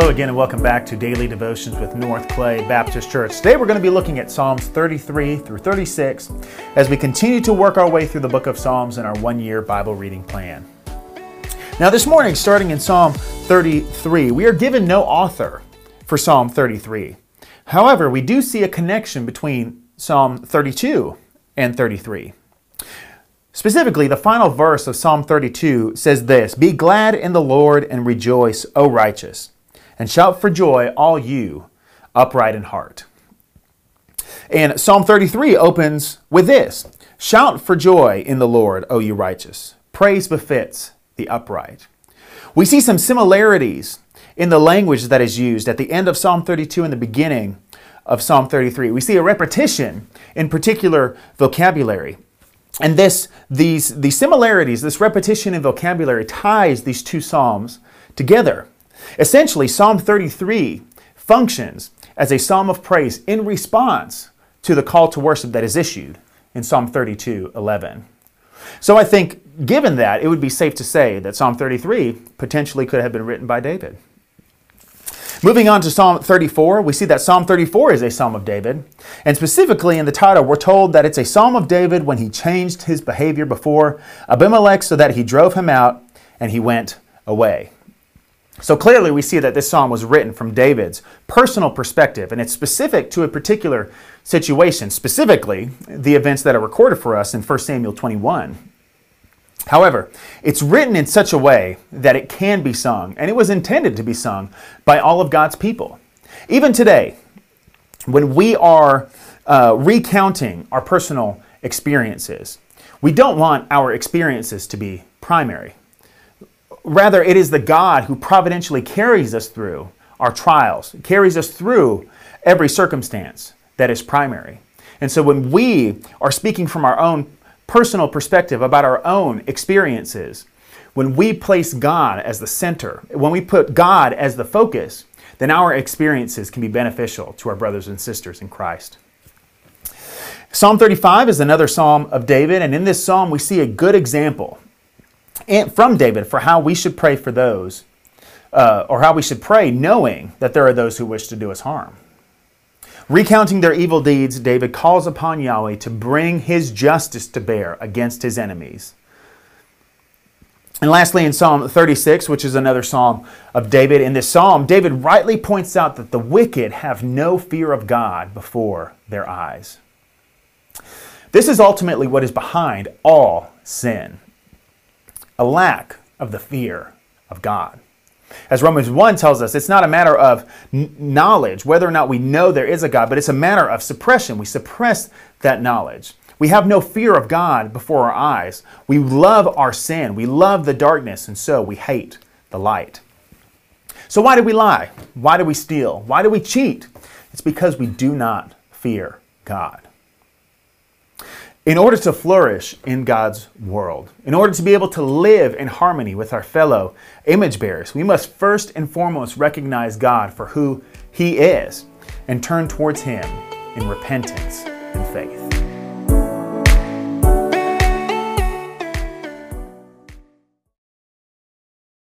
Hello again, and welcome back to Daily Devotions with North Clay Baptist Church. Today we're going to be looking at Psalms 33 through 36 as we continue to work our way through the book of Psalms in our one year Bible reading plan. Now, this morning, starting in Psalm 33, we are given no author for Psalm 33. However, we do see a connection between Psalm 32 and 33. Specifically, the final verse of Psalm 32 says this Be glad in the Lord and rejoice, O righteous and shout for joy, all you upright in heart. And Psalm 33 opens with this Shout for joy in the Lord, O you righteous. Praise befits the upright. We see some similarities in the language that is used at the end of Psalm 32 and the beginning of Psalm 33. We see a repetition in particular vocabulary. And this, these, these similarities, this repetition in vocabulary ties these two psalms together. Essentially, Psalm 33 functions as a psalm of praise in response to the call to worship that is issued in Psalm 32 11. So I think, given that, it would be safe to say that Psalm 33 potentially could have been written by David. Moving on to Psalm 34, we see that Psalm 34 is a Psalm of David. And specifically in the title, we're told that it's a Psalm of David when he changed his behavior before Abimelech so that he drove him out and he went away. So clearly, we see that this psalm was written from David's personal perspective, and it's specific to a particular situation, specifically the events that are recorded for us in 1 Samuel 21. However, it's written in such a way that it can be sung, and it was intended to be sung by all of God's people. Even today, when we are uh, recounting our personal experiences, we don't want our experiences to be primary. Rather, it is the God who providentially carries us through our trials, carries us through every circumstance that is primary. And so when we are speaking from our own personal perspective about our own experiences, when we place God as the center, when we put God as the focus, then our experiences can be beneficial to our brothers and sisters in Christ. Psalm 35 is another psalm of David, and in this psalm we see a good example from David for how we should pray for those, uh, or how we should pray knowing that there are those who wish to do us harm. Recounting their evil deeds, David calls upon Yahweh to bring his justice to bear against his enemies. And lastly, in Psalm 36, which is another psalm of David, in this psalm, David rightly points out that the wicked have no fear of God before their eyes. This is ultimately what is behind all sin a lack of the fear of God. As Romans 1 tells us, it's not a matter of knowledge, whether or not we know there is a God, but it's a matter of suppression. We suppress that knowledge. We have no fear of God before our eyes. We love our sin. We love the darkness, and so we hate the light. So, why do we lie? Why do we steal? Why do we cheat? It's because we do not fear God. In order to flourish in God's world, in order to be able to live in harmony with our fellow image bearers, we must first and foremost recognize God for who He is and turn towards Him in repentance and faith.